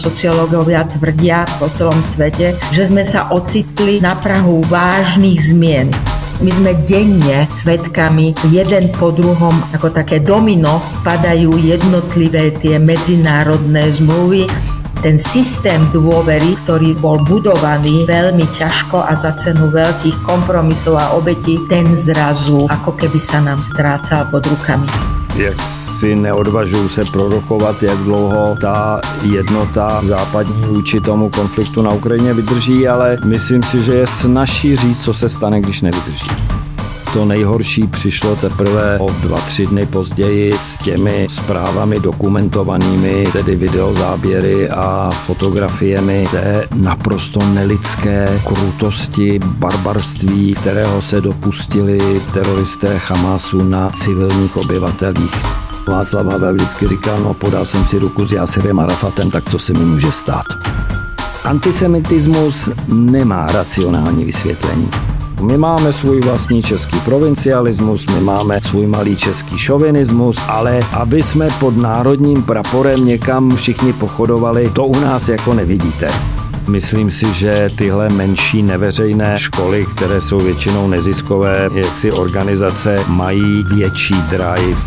Sociológovia tvrdia po celom svete, že sme sa ocitli na Prahu vážnych zmien. My sme denne svetkami jeden po druhom, ako také domino, padajú jednotlivé tie medzinárodné zmluvy, ten systém dôvery, ktorý bol budovaný veľmi ťažko a za cenu veľkých kompromisov a obetí, ten zrazu ako keby sa nám strácal pod rukami jak si neodvažuju se prorokovat, jak dlouho ta jednota západní vůči tomu konfliktu na Ukrajině vydrží, ale myslím si, že je snažší říct, co se stane, když nevydrží. To nejhorší přišlo teprve o dva, tři dny později s těmi zprávami dokumentovanými, tedy videozáběry a fotografiemi té naprosto nelidské krutosti, barbarství, kterého se dopustili teroristé Hamasu na civilních obyvatelích. Václav Havel vždycky říkal, no podal jsem si ruku s Jasirem Arafatem, tak co se mi může stát? Antisemitismus nemá racionální vysvětlení. My máme svůj vlastní český provincialismus, my máme svůj malý český šovinismus, ale aby jsme pod národním praporem někam všichni pochodovali, to u nás jako nevidíte. Myslím si, že tyhle menší neveřejné školy, které jsou většinou neziskové, jaksi organizace, mají větší drive